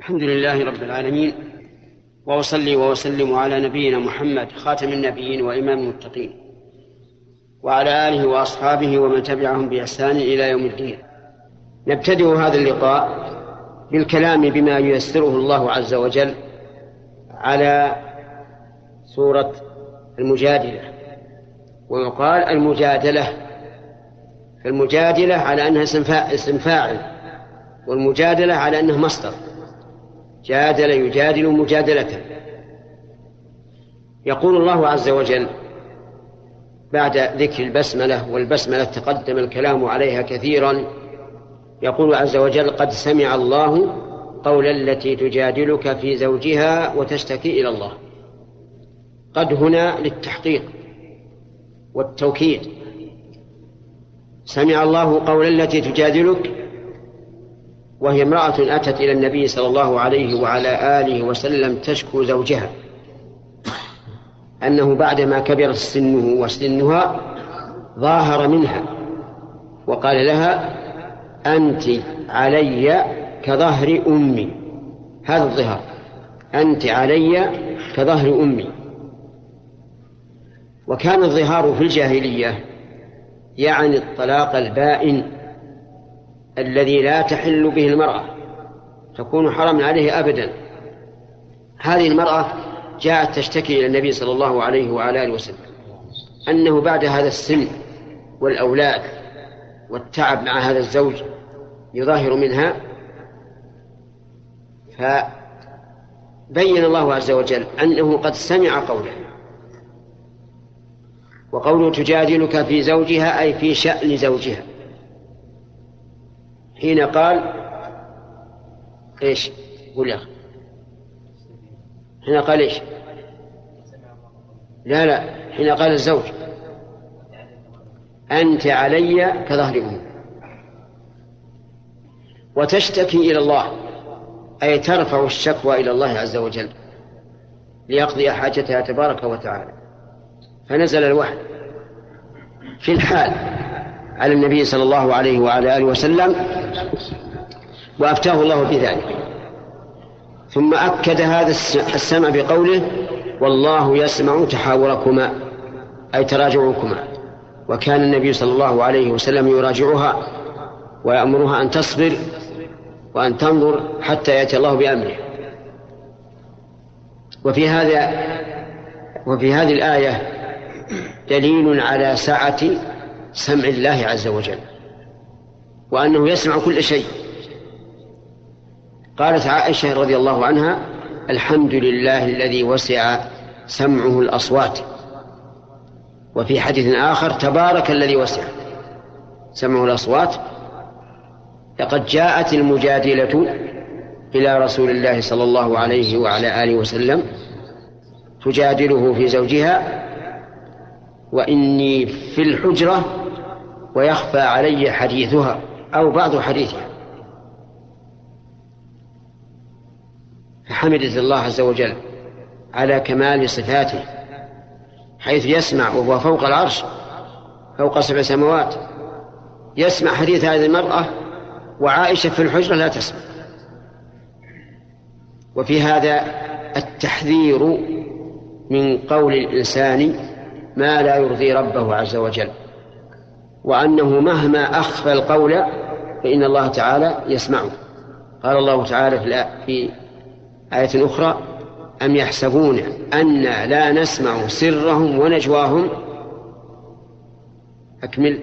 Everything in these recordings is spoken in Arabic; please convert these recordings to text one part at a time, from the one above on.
الحمد لله رب العالمين وأصلي وأسلم على نبينا محمد خاتم النبيين وإمام المتقين وعلى آله وأصحابه ومن تبعهم بإحسان إلى يوم الدين. نبتدئ هذا اللقاء بالكلام بما ييسره الله عز وجل على سورة المجادلة ويقال المجادلة فالمجادلة على أنها اسم فاعل والمجادلة على انه مصدر. جادل يجادل مجادلة. يقول الله عز وجل بعد ذكر البسملة والبسملة تقدم الكلام عليها كثيرا يقول عز وجل قد سمع الله قول التي تجادلك في زوجها وتشتكي إلى الله. قد هنا للتحقيق والتوكيد. سمع الله قول التي تجادلك وهي امرأة أتت إلى النبي صلى الله عليه وعلى آله وسلم تشكو زوجها أنه بعدما كبر سنه وسنها ظاهر منها وقال لها أنت علي كظهر أمي هذا الظهار أنت علي كظهر أمي. وكان الظهار في الجاهلية يعني الطلاق البائن الذي لا تحل به المرأة تكون حرما عليه أبدا. هذه المرأة جاءت تشتكي إلى النبي صلى الله عليه وعلى آله وسلم أنه بعد هذا السن والأولاد والتعب مع هذا الزوج يظاهر منها فبين الله عز وجل أنه قد سمع قوله. وقوله تجادلك في زوجها أي في شأن زوجها. حين قال إيش؟ قول يا أخي. حين قال إيش؟ لا لا. حين قال الزوج أنت علي كظهر أمي. وتشتكي إلى الله أي ترفع الشكوى إلى الله عز وجل ليقضي حاجتها تبارك وتعالى. فنزل الوحي في الحال. على النبي صلى الله عليه وعلى آله وسلم وأفتاه الله بذلك. ثم أكد هذا السمع بقوله والله يسمع تحاوركما أي تراجعكما. وكان النبي صلى الله عليه وسلم يراجعها ويأمرها أن تصبر وأن تنظر حتى يأتي الله بأمره. وفي هذا وفي هذه الآية دليل على سعة سمع الله عز وجل وأنه يسمع كل شيء. قالت عائشة رضي الله عنها الحمد لله الذي وسع سمعه الأصوات. وفي حديث آخر تبارك الذي وسع سمعه الأصوات. لقد جاءت المجادلة إلى رسول الله صلى الله عليه وعلى آله وسلم تجادله في زوجها وإني في الحجرة ويخفى علي حديثها أو بعض حديثها. فحمدت الله عز وجل على كمال صفاته حيث يسمع وهو فوق العرش فوق سبع سماوات يسمع حديث هذه المرأة وعائشة في الحجرة لا تسمع. وفي هذا التحذير من قول الإنسان ما لا يرضي ربه عز وجل. وأنه مهما أخفى القول فإن الله تعالى يسمعه. قال الله تعالى في آية أخرى أم يحسبون أن لا نسمع سرهم ونجواهم؟ أكمل.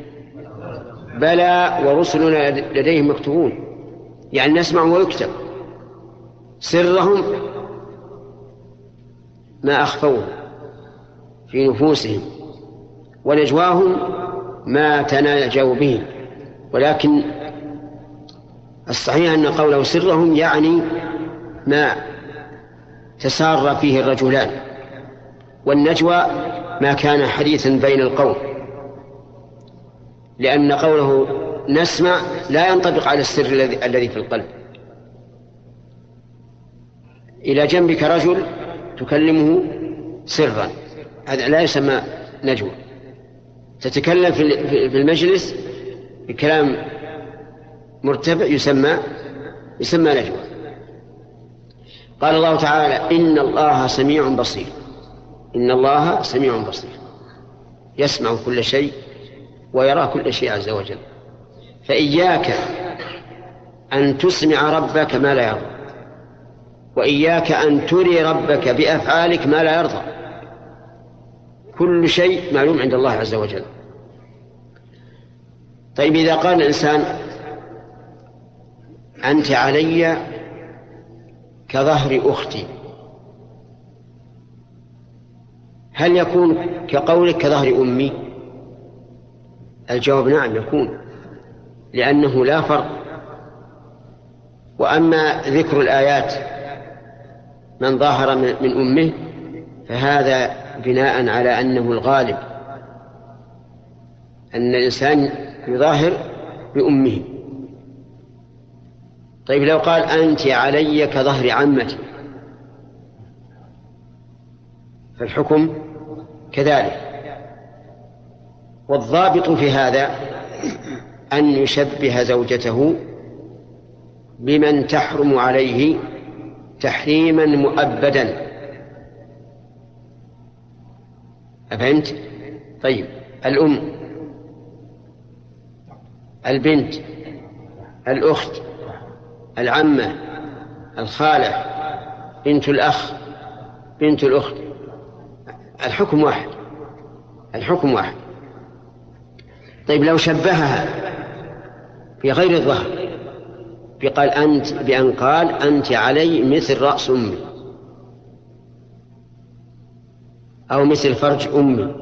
بلى ورسلنا لديهم مكتوبون. يعني نسمع ويكتب. سرهم ما أخفوه في نفوسهم ونجواهم ما تناجوا به. ولكن الصحيح أن قوله سرهم يعني ما تسار فيه الرجلان. والنجوى ما كان حديثا بين القوم. لأن قوله نسمع لا ينطبق على السر الذي في القلب. إلى جنبك رجل تكلمه سرا. هذا لا يسمى نجوى. تتكلم في المجلس بكلام مرتفع يسمى يسمى نجوى. قال الله تعالى إن الله سميع بصير. إن الله سميع بصير. يسمع كل شيء ويرى كل شيء عز وجل. فإياك أن تسمع ربك ما لا يرضى وإياك أن تري ربك بأفعالك ما لا يرضى. كل شيء معلوم عند الله عز وجل. طيب إذا قال الإنسان أنت علي كظهر أختي. هل يكون كقولك كظهر أمي؟ الجواب نعم يكون لأنه لا فرق. وأما ذكر الآيات من ظاهر من أمه فهذا بناء على أنه الغالب أن الإنسان يظاهر بأمه. طيب لو قال أنت علي كظهر عمتي فالحكم كذلك. والضابط في هذا أن يشبه زوجته بمن تحرم عليه تحريما مؤبدا. أفهمت؟ طيب الأم البنت الأخت العمة الخالة بنت الأخ بنت الأخت. الحكم واحد الحكم واحد. طيب لو شبهها في غير الظهر بقال أنت بأن قال أنت علي مثل رأس أمي. أو مثل فرج أمي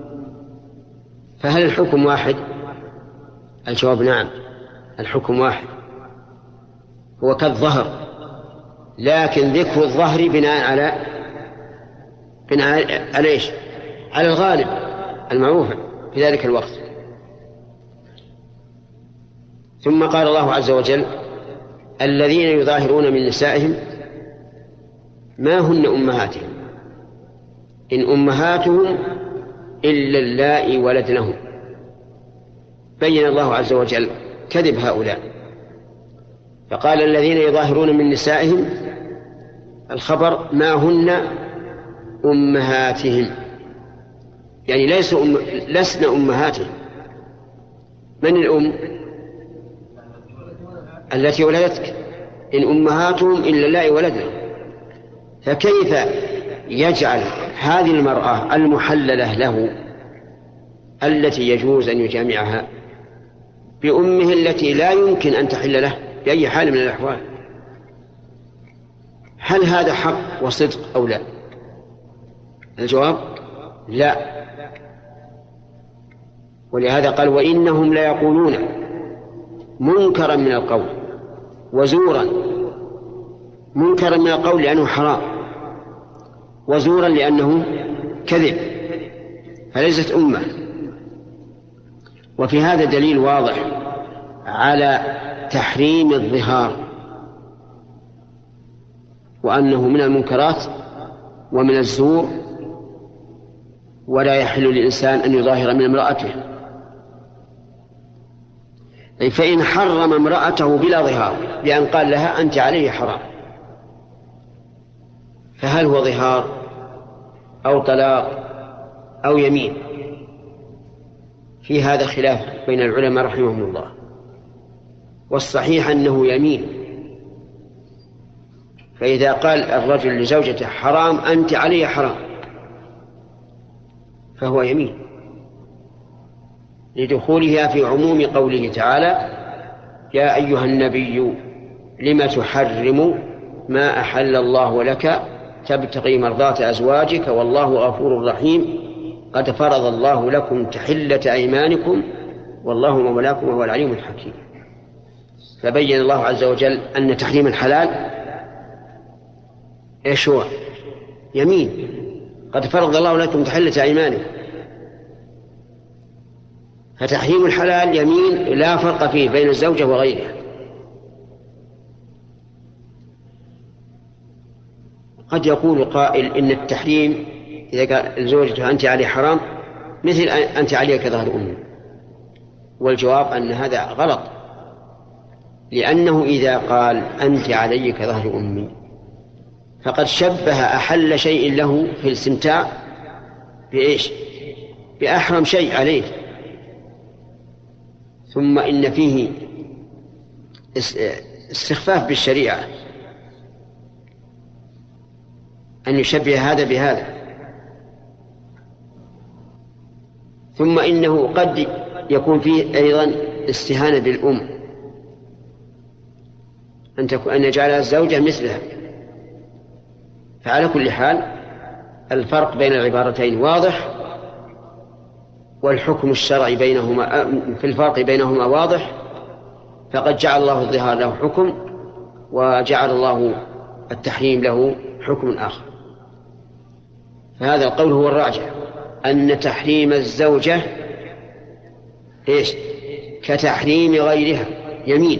فهل الحكم واحد؟ الجواب نعم الحكم واحد هو كالظهر لكن ذكر الظهر بناء على بناء على إيش؟ على الغالب المعروف في ذلك الوقت ثم قال الله عز وجل الذين يظاهرون من نسائهم ما هن أمهاتهم إن أمهاتهم إلا اللائي ولدنهم بين الله عز وجل كذب هؤلاء. فقال الذين يظاهرون من نسائهم الخبر ما هن أمهاتهم. يعني ليسوا أم لسن أمهاتهم. من الأم؟ التي ولدتك. إن أمهاتهم إلا الله ولدنا فكيف يجعل هذه المرأة المحللة له التي يجوز أن يجامعها بأمه التي لا يمكن أن تحل له بأي حال من الأحوال. هل هذا حق وصدق أو لا؟ الجواب لا. ولهذا قال وإنهم ليقولون منكرا من القول وزورا. منكرا من القول لأنه حرام. وزورا لأنه كذب فليست أمة. وفي هذا دليل واضح على تحريم الظهار وأنه من المنكرات ومن الزور ولا يحل للإنسان أن يظاهر من امرأته. فإن حرم امرأته بلا ظهار بأن قال لها أنت عليه حرام فهل هو ظهار؟ أو طلاق أو يمين. في هذا خلاف بين العلماء رحمهم الله. والصحيح أنه يمين. فإذا قال الرجل لزوجته حرام أنت علي حرام. فهو يمين. لدخولها في عموم قوله تعالى يا أيها النبي لم تحرم ما أحل الله لك تبتغي مرضاة أزواجك والله غفور رحيم. قد فرض الله لكم تحلة أيمانكم والله مولاكم وهو العليم الحكيم. فبين الله عز وجل أن تحريم الحلال إيش هو؟ يمين. قد فرض الله لكم تحلة أيمانكم. فتحريم الحلال يمين لا فرق فيه بين الزوجة وغيرها. قد يقول قائل إن التحريم إذا قال الزوجة أنت علي حرام مثل أنت علي كظهر أمي. والجواب أن هذا غلط. لأنه إذا قال أنت علي كظهر أمي فقد شبه أحل شيء له في الاستمتاع بإيش؟ بأحرم شيء عليه. ثم إن فيه استخفاف بالشريعة. أن يشبه هذا بهذا. ثم إنه قد يكون فيه أيضا استهانة بالأم. أن تكون أن يجعل الزوجة مثلها. فعلى كل حال الفرق بين العبارتين واضح والحكم الشرعي بينهما في الفرق بينهما واضح فقد جعل الله الظهار له حكم وجعل الله التحريم له حكم آخر. فهذا القول هو الراجح. أن تحريم الزوجة إيش؟ كتحريم غيرها. يمين.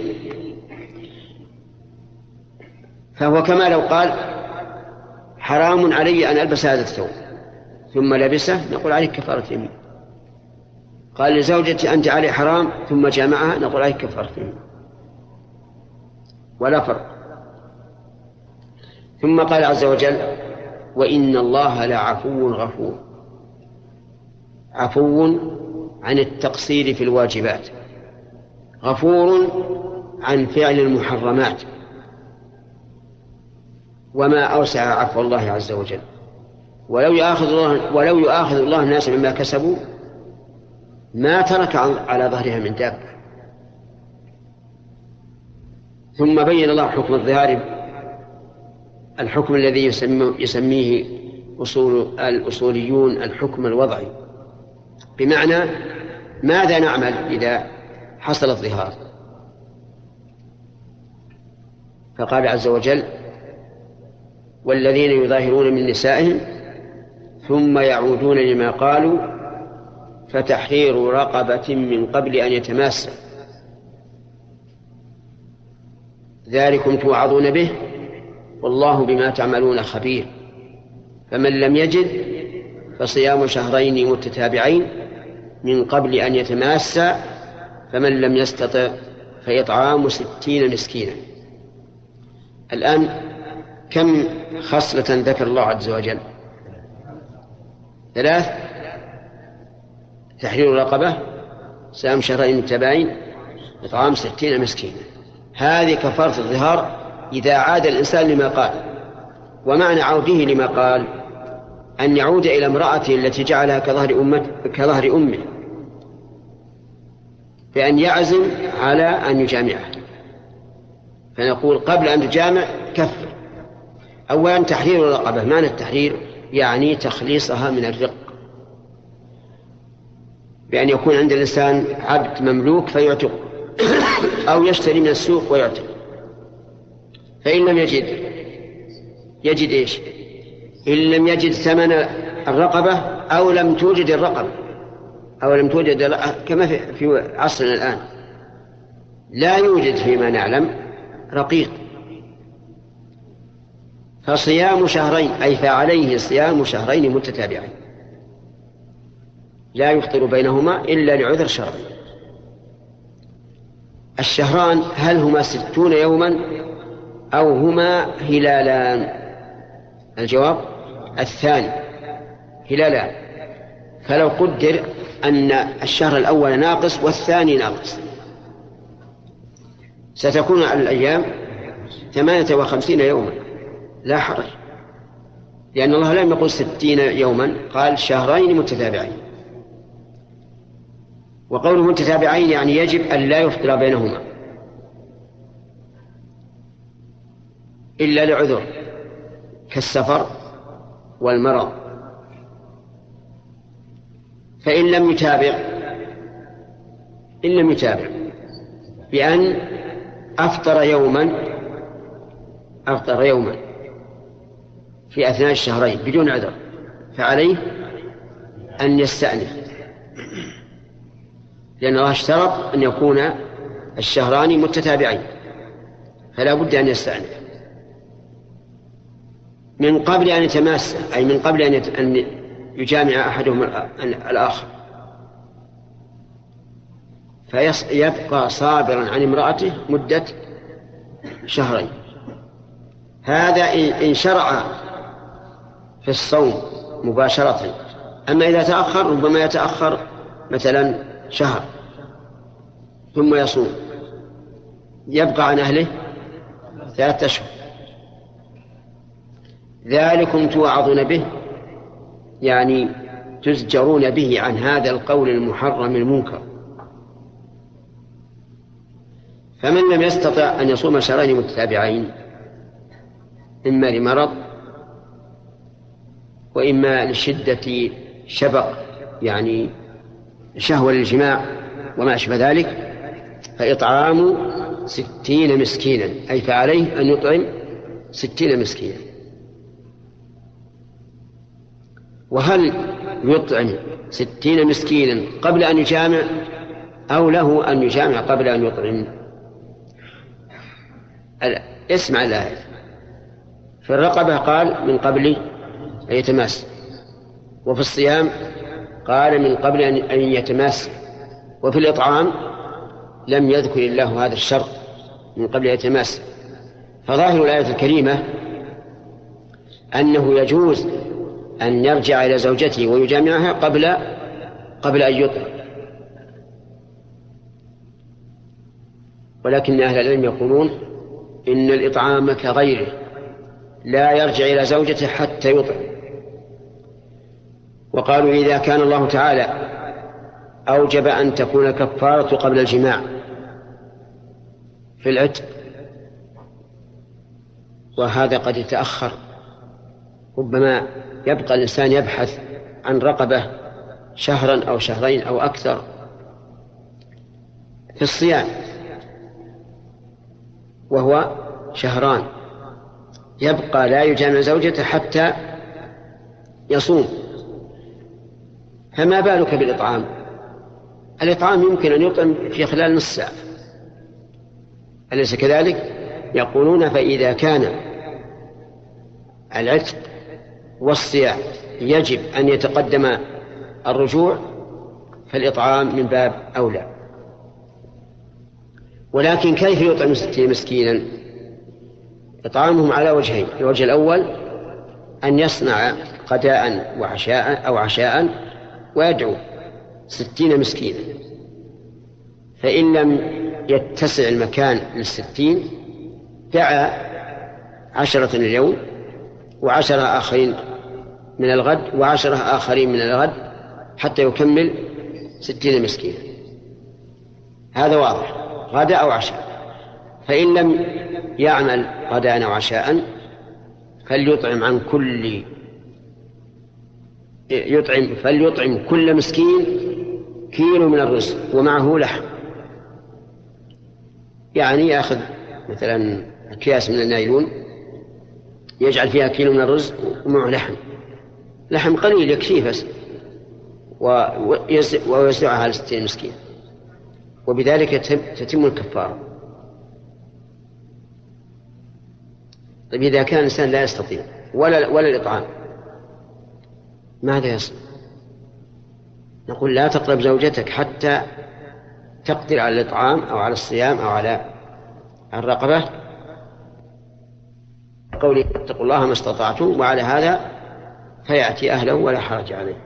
فهو كما لو قال حرام علي أن ألبس هذا الثوب. ثم لبسه نقول عليك كفارة يمين. قال لزوجتي أنت علي حرام ثم جامعها نقول عليك كفارة يمين. ولا فرق. ثم قال عز وجل وإن الله لعفو غفور. عفو عن التقصير في الواجبات. غفور عن فعل المحرمات. وما أوسع عفو الله عز وجل. ولو يؤاخذ الله ولو يؤاخذ الله الناس بما كسبوا ما ترك على ظهرها من دابة. ثم بين الله حكم الظهار الحكم الذي يسميه أصول الأصوليون الحكم الوضعي. بمعنى ماذا نعمل إذا حصل الظهار؟ فقال عز وجل والذين يظاهرون من نسائهم ثم يعودون لما قالوا فتحرير رقبة من قبل أن يتماسا ذلكم توعظون به والله بما تعملون خبير. فمن لم يجد فصيام شهرين متتابعين من قبل أن يتماسا فمن لم يستطع فإطعام ستين مسكينا. الآن كم خصلة ذكر الله عز وجل؟ ثلاث. تحرير رقبة صيام شهرين متباين إطعام ستين مسكينا. هذه كفارة الظهار إذا عاد الإنسان لما قال ومعنى عوده لما قال أن يعود إلى امرأته التي جعلها كظهر أمة كظهر أمه بأن يعزم على أن يجامعها. فنقول قبل أن تجامع كفر. أولا تحرير الرقبة. معنى التحرير يعني تخليصها من الرق. بأن يكون عند الإنسان عبد مملوك فيعتق أو يشتري من السوق ويعتق فإن لم يجد. يجد إيش؟ إن لم يجد ثمن الرقبة أو لم توجد الرقبة. أو لم توجد كما في عصرنا الآن. لا يوجد فيما نعلم رقيق. فصيام شهرين أي فعليه صيام شهرين متتابعين. لا يفطر بينهما إلا لعذر شرعي. الشهران هل هما ستون يوما؟ أو هما هلالان. الجواب الثاني هلالان. فلو قدر أن الشهر الأول ناقص والثاني ناقص. ستكون على الأيام ثمانية وخمسين يوما. لا حرج. لأن الله لم يقل ستين يوما قال شهرين متتابعين. وقوله متتابعين يعني يجب أن لا يفطر بينهما. إلا لعذر كالسفر والمرض. فإن لم يتابع إن لم يتابع بأن أفطر يوما أفطر يوما في أثناء الشهرين بدون عذر فعليه أن يستأنف. لأن الله اشترط أن يكون الشهران متتابعين فلا بد أن يستأنف. من قبل أن يتماس أي من قبل أن يجامع أحدهما الآخر. فيبقى صابرا عن امرأته مدة شهرين. هذا إن شرع في الصوم مباشرة. أما إذا تأخر ربما يتأخر مثلا شهر ثم يصوم. يبقى عن أهله ثلاثة أشهر. ذلكم توعظون به يعني تزجرون به عن هذا القول المحرم المنكر. فمن لم يستطع أن يصوم شهرين متتابعين إما لمرض وإما لشدة شبق يعني شهوة للجماع وما أشبه ذلك فإطعام ستين مسكينا أي فعليه أن يطعم ستين مسكينا. وهل يطعم ستين مسكينا قبل أن يجامع أو له أن يجامع قبل أن يطعم؟ اسمع الآية. في الرقبة قال من قبل أن يتماس. وفي الصيام قال من قبل أن يتماس. وفي الإطعام لم يذكر الله هذا الشرط من قبل أن يتماس. فظاهر الآية الكريمة أنه يجوز أن يرجع إلى زوجته ويجامعها قبل قبل أن يطعم. ولكن أهل العلم يقولون إن الإطعام كغيره لا يرجع إلى زوجته حتى يطعم. وقالوا إذا كان الله تعالى أوجب أن تكون الكفارة قبل الجماع في العتق وهذا قد يتأخر. ربما يبقى الإنسان يبحث عن رقبة شهرا أو شهرين أو أكثر في الصيام وهو شهران. يبقى لا يجامع زوجته حتى يصوم. فما بالك بالإطعام؟ الإطعام يمكن أن يطعم في خلال نصف ساعة. أليس كذلك؟ يقولون فإذا كان العتق والصيام يجب أن يتقدم الرجوع فالإطعام من باب أولى. ولكن كيف يطعم مسكينا؟ إطعامهم على وجهين الوجه الأول أن يصنع غداء وعشاء أو عشاء ويدعو ستين مسكينا. فإن لم يتسع المكان للستين دعا عشرة اليوم وعشرة آخرين من الغد وعشرة آخرين من الغد حتى يكمل ستين مسكينا. هذا واضح غداء أو عشاء. فإن لم يعمل غداء أو عشاء فليطعم عن كل يطعم فليطعم كل مسكين كيلو من الرزق ومعه لحم. يعني يأخذ مثلا أكياس من النايلون يجعل فيها كيلو من الرزق ومعه لحم. لحم قليل يكفيه بس. ويوزعها على ستين مسكين. وبذلك تتم الكفارة. طيب إذا كان الإنسان لا يستطيع ولا ولا الإطعام ماذا يصنع؟ نقول لا تقرب زوجتك حتى تقدر على الإطعام أو على الصيام أو على الرقبة. قوله اتقوا الله ما استطعتم وعلى هذا فيأتي أهله ولا حرج عليه.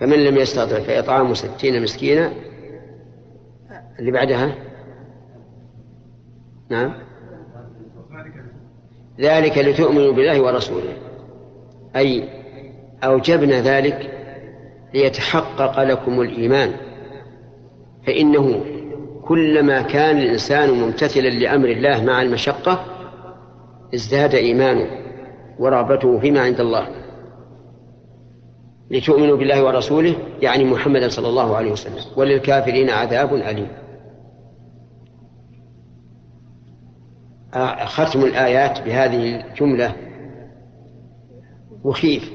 فمن لم يستطع فإطعام ستين مسكينا اللي بعدها؟ نعم. ذلك لتؤمنوا بالله ورسوله. أي أوجبنا ذلك ليتحقق لكم الإيمان. فإنه كلما كان الإنسان ممتثلا لأمر الله مع المشقة ازداد إيمانه ورغبته فيما عند الله. لتؤمنوا بالله ورسوله يعني محمدا صلى الله عليه وسلم. وللكافرين عذاب أليم. ختم الآيات بهذه الجملة مخيف.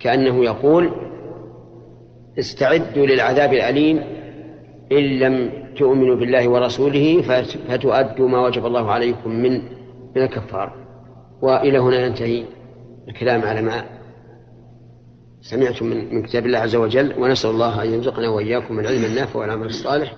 كأنه يقول استعدوا للعذاب الأليم إن لم تؤمنوا بالله ورسوله فتؤدوا ما وجب الله عليكم من من الكفار. وإلى هنا ينتهي الكلام على ما سمعتم من كتاب الله عز وجل. ونسأل الله أن يرزقنا وإياكم العلم النافع والعمل الصالح.